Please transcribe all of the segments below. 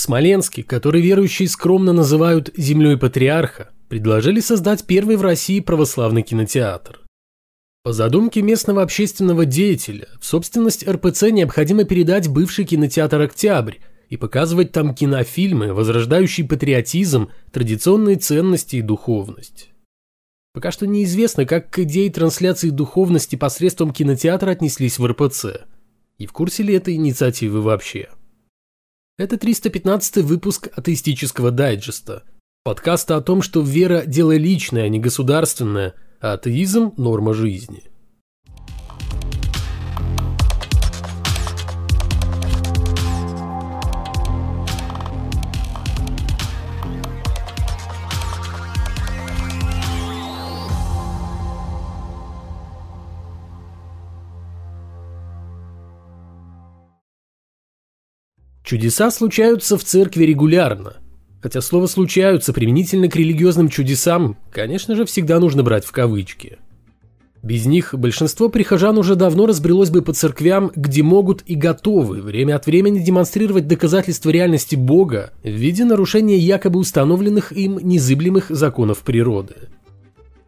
В Смоленске, который верующие скромно называют «землей патриарха», предложили создать первый в России православный кинотеатр. По задумке местного общественного деятеля, в собственность РПЦ необходимо передать бывший кинотеатр «Октябрь» и показывать там кинофильмы, возрождающие патриотизм, традиционные ценности и духовность. Пока что неизвестно, как к идее трансляции духовности посредством кинотеатра отнеслись в РПЦ. И в курсе ли этой инициативы вообще? Это 315 выпуск атеистического дайджеста. Подкаста о том, что вера – дело личное, а не государственное, а атеизм – норма жизни. Чудеса случаются в церкви регулярно. Хотя слово «случаются» применительно к религиозным чудесам, конечно же, всегда нужно брать в кавычки. Без них большинство прихожан уже давно разбрелось бы по церквям, где могут и готовы время от времени демонстрировать доказательства реальности Бога в виде нарушения якобы установленных им незыблемых законов природы.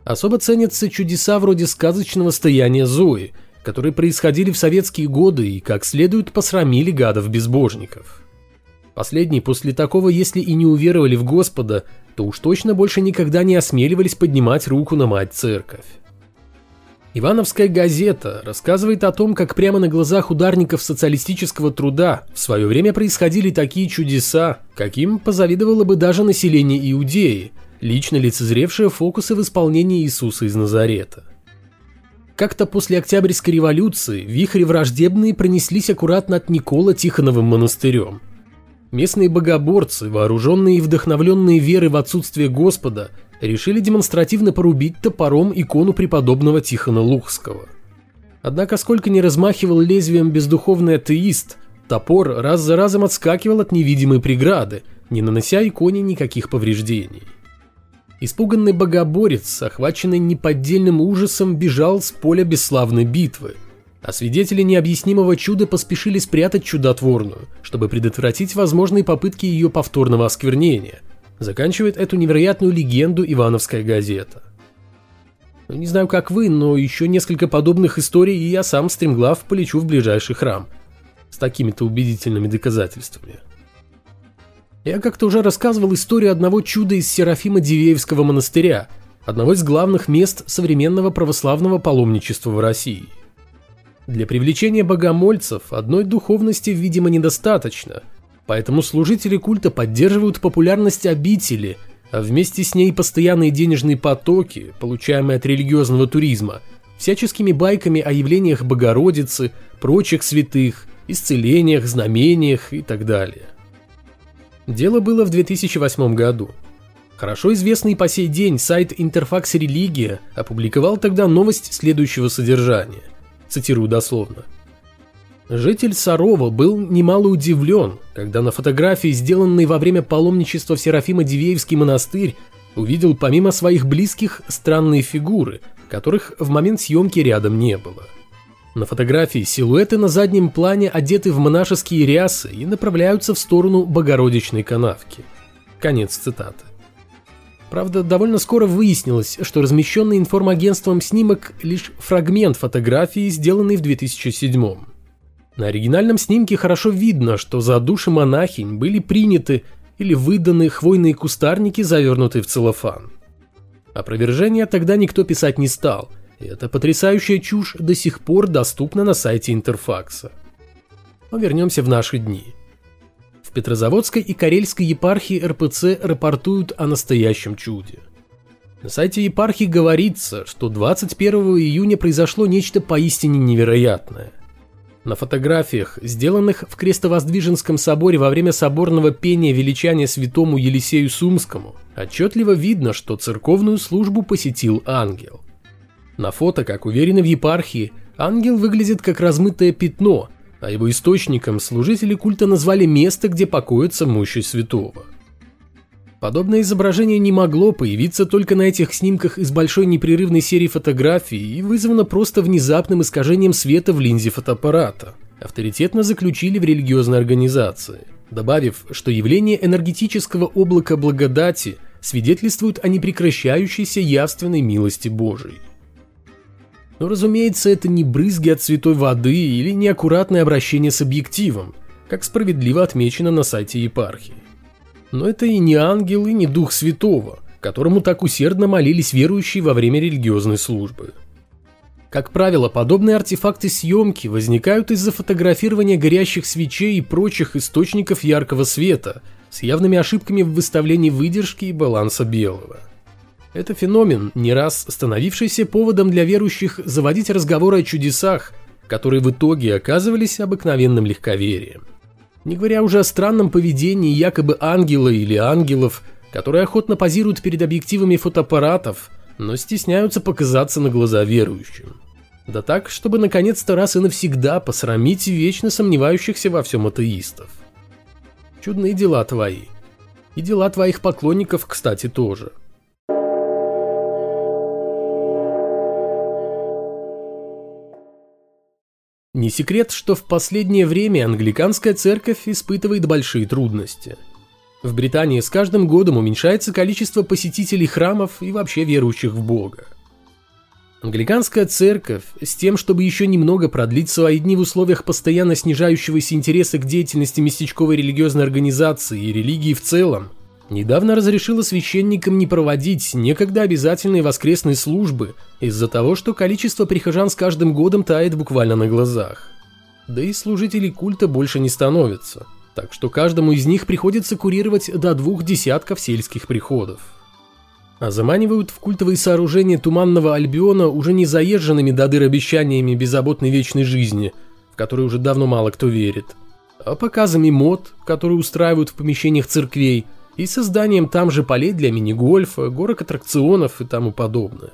Особо ценятся чудеса вроде сказочного стояния Зои – которые происходили в советские годы и как следует посрамили гадов-безбожников. Последние после такого, если и не уверовали в Господа, то уж точно больше никогда не осмеливались поднимать руку на мать-церковь. Ивановская газета рассказывает о том, как прямо на глазах ударников социалистического труда в свое время происходили такие чудеса, каким позавидовало бы даже население Иудеи, лично лицезревшее фокусы в исполнении Иисуса из Назарета. Как-то после Октябрьской революции вихри враждебные пронеслись аккуратно от Никола Тихоновым монастырем. Местные богоборцы, вооруженные и вдохновленные верой в отсутствие Господа, решили демонстративно порубить топором икону преподобного Тихона Лухского. Однако сколько не размахивал лезвием бездуховный атеист, топор раз за разом отскакивал от невидимой преграды, не нанося иконе никаких повреждений. Испуганный богоборец, охваченный неподдельным ужасом, бежал с поля бесславной битвы. А свидетели необъяснимого чуда поспешили спрятать чудотворную, чтобы предотвратить возможные попытки ее повторного осквернения. Заканчивает эту невероятную легенду Ивановская газета. Ну, не знаю, как вы, но еще несколько подобных историй, и я сам стремглав полечу в ближайший храм. С такими-то убедительными доказательствами. Я как-то уже рассказывал историю одного чуда из Серафима Дивеевского монастыря, одного из главных мест современного православного паломничества в России. Для привлечения богомольцев одной духовности, видимо, недостаточно, поэтому служители культа поддерживают популярность обители, а вместе с ней постоянные денежные потоки, получаемые от религиозного туризма, всяческими байками о явлениях Богородицы, прочих святых, исцелениях, знамениях и так далее. Дело было в 2008 году. Хорошо известный по сей день сайт Интерфакс Религия опубликовал тогда новость следующего содержания. Цитирую дословно. Житель Сарова был немало удивлен, когда на фотографии, сделанной во время паломничества в Серафимо-Дивеевский монастырь, увидел помимо своих близких странные фигуры, которых в момент съемки рядом не было. На фотографии силуэты на заднем плане одеты в монашеские рясы и направляются в сторону Богородичной канавки. Конец цитаты. Правда, довольно скоро выяснилось, что размещенный информагентством снимок – лишь фрагмент фотографии, сделанный в 2007 На оригинальном снимке хорошо видно, что за души монахинь были приняты или выданы хвойные кустарники, завернутые в целлофан. Опровержения тогда никто писать не стал – эта потрясающая чушь до сих пор доступна на сайте Интерфакса. Но вернемся в наши дни. В Петрозаводской и Карельской епархии РПЦ рапортуют о настоящем чуде. На сайте епархии говорится, что 21 июня произошло нечто поистине невероятное. На фотографиях, сделанных в Крестовоздвиженском соборе во время соборного пения величания святому Елисею Сумскому, отчетливо видно, что церковную службу посетил ангел – на фото, как уверены в епархии, ангел выглядит как размытое пятно, а его источником служители культа назвали место, где покоится мощи святого. Подобное изображение не могло появиться только на этих снимках из большой непрерывной серии фотографий и вызвано просто внезапным искажением света в линзе фотоаппарата, авторитетно заключили в религиозной организации. добавив, что явление энергетического облака благодати свидетельствует о непрекращающейся явственной милости Божией. Но, разумеется, это не брызги от святой воды или неаккуратное обращение с объективом, как справедливо отмечено на сайте епархии. Но это и не ангел, и не дух святого, которому так усердно молились верующие во время религиозной службы. Как правило, подобные артефакты съемки возникают из-за фотографирования горящих свечей и прочих источников яркого света с явными ошибками в выставлении выдержки и баланса белого. Это феномен, не раз становившийся поводом для верующих заводить разговоры о чудесах, которые в итоге оказывались обыкновенным легковерием. Не говоря уже о странном поведении якобы ангела или ангелов, которые охотно позируют перед объективами фотоаппаратов, но стесняются показаться на глаза верующим. Да так, чтобы наконец-то раз и навсегда посрамить вечно сомневающихся во всем атеистов. Чудные дела твои. И дела твоих поклонников, кстати, тоже. Не секрет, что в последнее время англиканская церковь испытывает большие трудности. В Британии с каждым годом уменьшается количество посетителей храмов и вообще верующих в Бога. Англиканская церковь, с тем, чтобы еще немного продлить свои дни в условиях постоянно снижающегося интереса к деятельности местечковой религиозной организации и религии в целом, недавно разрешила священникам не проводить некогда обязательные воскресные службы из-за того, что количество прихожан с каждым годом тает буквально на глазах. Да и служителей культа больше не становится, так что каждому из них приходится курировать до двух десятков сельских приходов а заманивают в культовые сооружения Туманного Альбиона уже не заезженными до дыр обещаниями беззаботной вечной жизни, в которой уже давно мало кто верит, а показами мод, которые устраивают в помещениях церквей, и созданием там же полей для мини-гольфа, горок аттракционов и тому подобное.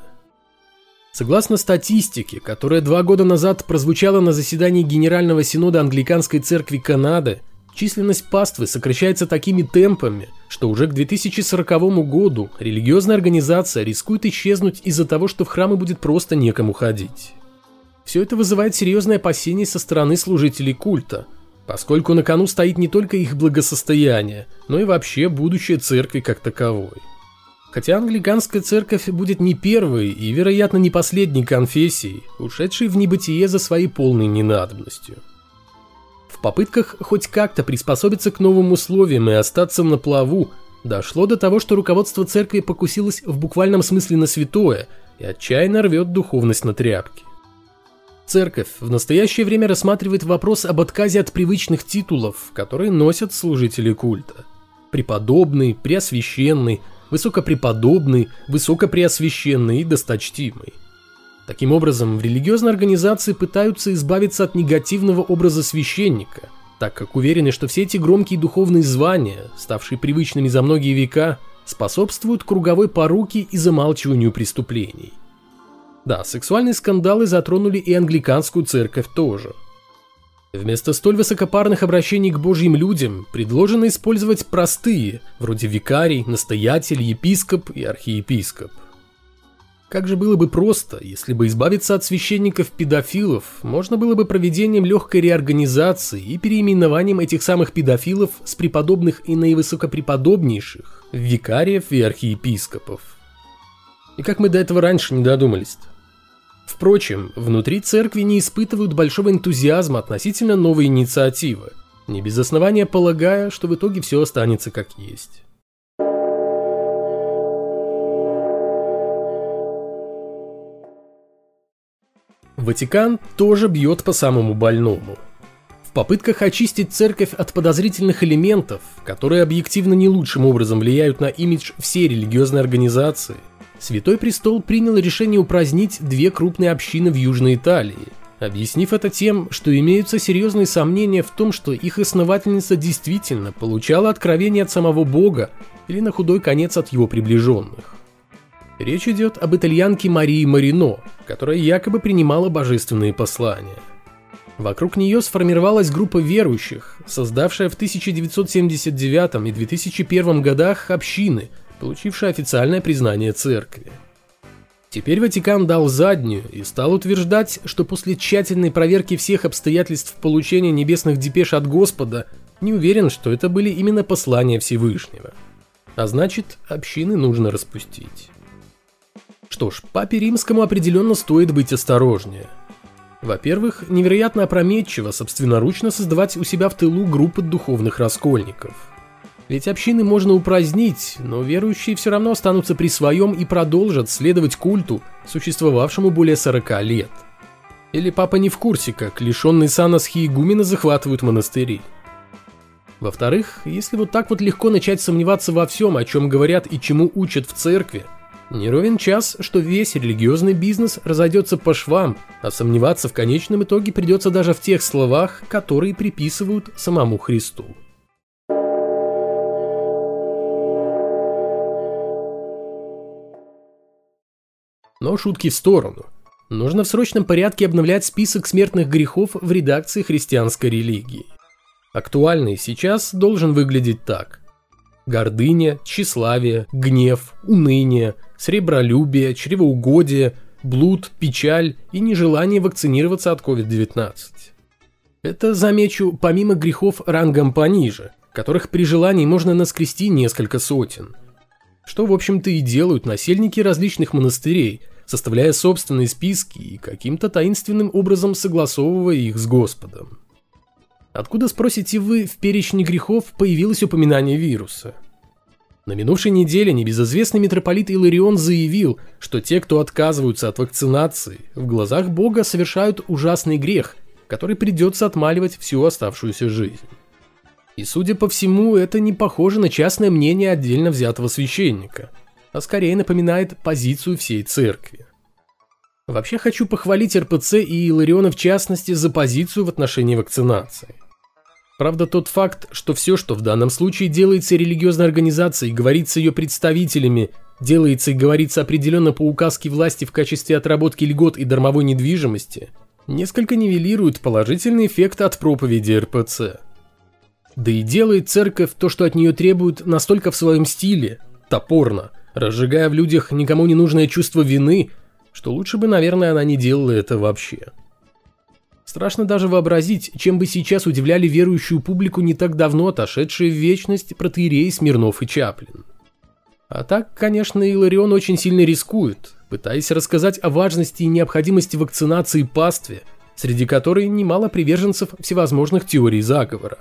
Согласно статистике, которая два года назад прозвучала на заседании Генерального Синода Англиканской Церкви Канады, Численность паствы сокращается такими темпами, что уже к 2040 году религиозная организация рискует исчезнуть из-за того, что в храмы будет просто некому ходить. Все это вызывает серьезные опасения со стороны служителей культа, поскольку на кону стоит не только их благосостояние, но и вообще будущее церкви как таковой. Хотя англиканская церковь будет не первой и, вероятно, не последней конфессией, ушедшей в небытие за своей полной ненадобностью. В попытках хоть как-то приспособиться к новым условиям и остаться на плаву, дошло до того, что руководство церкви покусилось в буквальном смысле на святое и отчаянно рвет духовность на тряпки. Церковь в настоящее время рассматривает вопрос об отказе от привычных титулов, которые носят служители культа. Преподобный, преосвященный, высокопреподобный, высокопреосвященный и досточтимый – Таким образом, в религиозной организации пытаются избавиться от негативного образа священника, так как уверены, что все эти громкие духовные звания, ставшие привычными за многие века, способствуют круговой поруке и замалчиванию преступлений. Да, сексуальные скандалы затронули и англиканскую церковь тоже. Вместо столь высокопарных обращений к божьим людям предложено использовать простые, вроде викарий, настоятель, епископ и архиепископ – как же было бы просто, если бы избавиться от священников-педофилов можно было бы проведением легкой реорганизации и переименованием этих самых педофилов с преподобных и наивысокопреподобнейших в викариев и архиепископов. И как мы до этого раньше не додумались-то? Впрочем, внутри церкви не испытывают большого энтузиазма относительно новой инициативы, не без основания полагая, что в итоге все останется как есть. Ватикан тоже бьет по самому больному. В попытках очистить церковь от подозрительных элементов, которые объективно не лучшим образом влияют на имидж всей религиозной организации, Святой Престол принял решение упразднить две крупные общины в Южной Италии, объяснив это тем, что имеются серьезные сомнения в том, что их основательница действительно получала откровение от самого Бога или на худой конец от его приближенных. Речь идет об итальянке Марии Марино, которая якобы принимала божественные послания. Вокруг нее сформировалась группа верующих, создавшая в 1979 и 2001 годах общины, получившая официальное признание церкви. Теперь Ватикан дал заднюю и стал утверждать, что после тщательной проверки всех обстоятельств получения небесных депеш от Господа не уверен, что это были именно послания Всевышнего. А значит, общины нужно распустить. Что ж, папе римскому определенно стоит быть осторожнее. Во-первых, невероятно опрометчиво собственноручно создавать у себя в тылу группы духовных раскольников. Ведь общины можно упразднить, но верующие все равно останутся при своем и продолжат следовать культу, существовавшему более 40 лет. Или папа не в курсе, как лишенные сана схиегумена захватывают монастыри. Во-вторых, если вот так вот легко начать сомневаться во всем, о чем говорят и чему учат в церкви, не ровен час, что весь религиозный бизнес разойдется по швам, а сомневаться в конечном итоге придется даже в тех словах, которые приписывают самому Христу. Но шутки в сторону. Нужно в срочном порядке обновлять список смертных грехов в редакции христианской религии. Актуальный сейчас должен выглядеть так. Гордыня, тщеславие, гнев, уныние, сребролюбие, чревоугодие, блуд, печаль и нежелание вакцинироваться от COVID-19. Это, замечу, помимо грехов рангом пониже, которых при желании можно наскрести несколько сотен. Что, в общем-то, и делают насельники различных монастырей, составляя собственные списки и каким-то таинственным образом согласовывая их с Господом. Откуда, спросите вы, в перечне грехов появилось упоминание вируса? На минувшей неделе небезызвестный митрополит Иларион заявил, что те, кто отказываются от вакцинации, в глазах Бога совершают ужасный грех, который придется отмаливать всю оставшуюся жизнь. И судя по всему, это не похоже на частное мнение отдельно взятого священника, а скорее напоминает позицию всей церкви. Вообще хочу похвалить РПЦ и Илариона в частности за позицию в отношении вакцинации. Правда, тот факт, что все, что в данном случае делается религиозной организацией, говорится ее представителями, делается и говорится определенно по указке власти в качестве отработки льгот и дармовой недвижимости, несколько нивелирует положительный эффект от проповеди РПЦ. Да и делает церковь то, что от нее требуют, настолько в своем стиле, топорно, разжигая в людях никому не нужное чувство вины, что лучше бы, наверное, она не делала это вообще. Страшно даже вообразить, чем бы сейчас удивляли верующую публику не так давно отошедшие в вечность протеерей Смирнов и Чаплин. А так, конечно, Иларион очень сильно рискует, пытаясь рассказать о важности и необходимости вакцинации пастве, среди которой немало приверженцев всевозможных теорий заговора,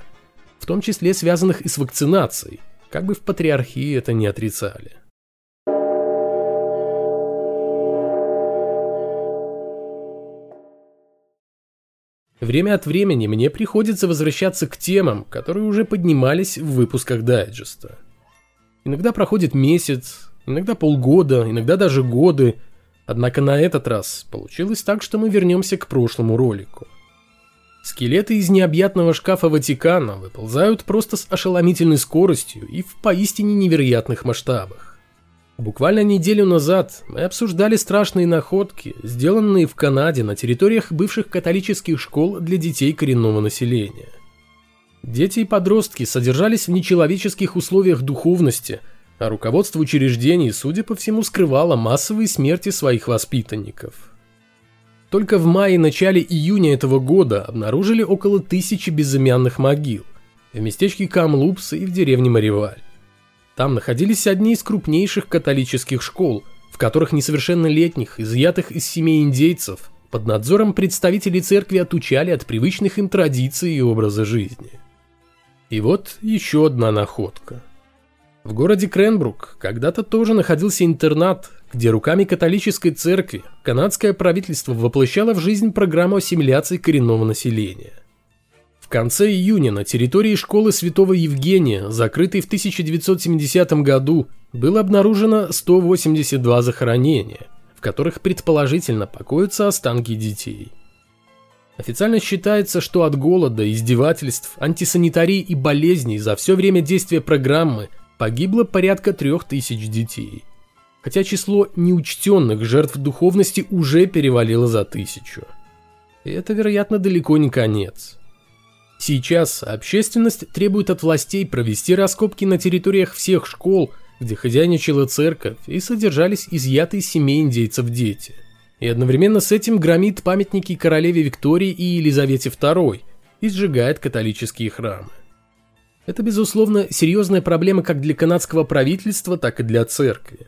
в том числе связанных и с вакцинацией, как бы в патриархии это не отрицали. Время от времени мне приходится возвращаться к темам, которые уже поднимались в выпусках дайджеста. Иногда проходит месяц, иногда полгода, иногда даже годы, однако на этот раз получилось так, что мы вернемся к прошлому ролику. Скелеты из необъятного шкафа Ватикана выползают просто с ошеломительной скоростью и в поистине невероятных масштабах. Буквально неделю назад мы обсуждали страшные находки, сделанные в Канаде на территориях бывших католических школ для детей коренного населения. Дети и подростки содержались в нечеловеческих условиях духовности, а руководство учреждений, судя по всему, скрывало массовые смерти своих воспитанников. Только в мае и начале июня этого года обнаружили около тысячи безымянных могил в местечке Камлупс и в деревне Мариваль. Там находились одни из крупнейших католических школ, в которых несовершеннолетних, изъятых из семей индейцев, под надзором представителей церкви отучали от привычных им традиций и образа жизни. И вот еще одна находка. В городе Кренбрук когда-то тоже находился интернат, где руками католической церкви канадское правительство воплощало в жизнь программу ассимиляции коренного населения – в конце июня на территории школы Святого Евгения, закрытой в 1970 году, было обнаружено 182 захоронения, в которых предположительно покоятся останки детей. Официально считается, что от голода, издевательств, антисанитарии и болезней за все время действия программы погибло порядка 3000 детей. Хотя число неучтенных жертв духовности уже перевалило за тысячу. И это, вероятно, далеко не конец. Сейчас общественность требует от властей провести раскопки на территориях всех школ, где хозяйничала церковь и содержались изъятые семей индейцев дети. И одновременно с этим громит памятники королеве Виктории и Елизавете II и сжигает католические храмы. Это, безусловно, серьезная проблема как для канадского правительства, так и для церкви.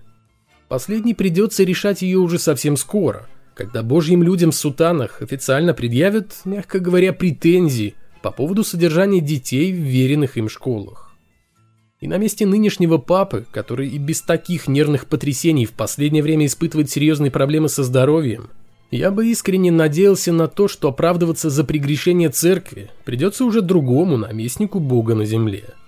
Последней придется решать ее уже совсем скоро, когда божьим людям в сутанах официально предъявят, мягко говоря, претензии по поводу содержания детей в веренных им школах. И на месте нынешнего папы, который и без таких нервных потрясений в последнее время испытывает серьезные проблемы со здоровьем, я бы искренне надеялся на то, что оправдываться за прегрешение церкви придется уже другому наместнику Бога на земле –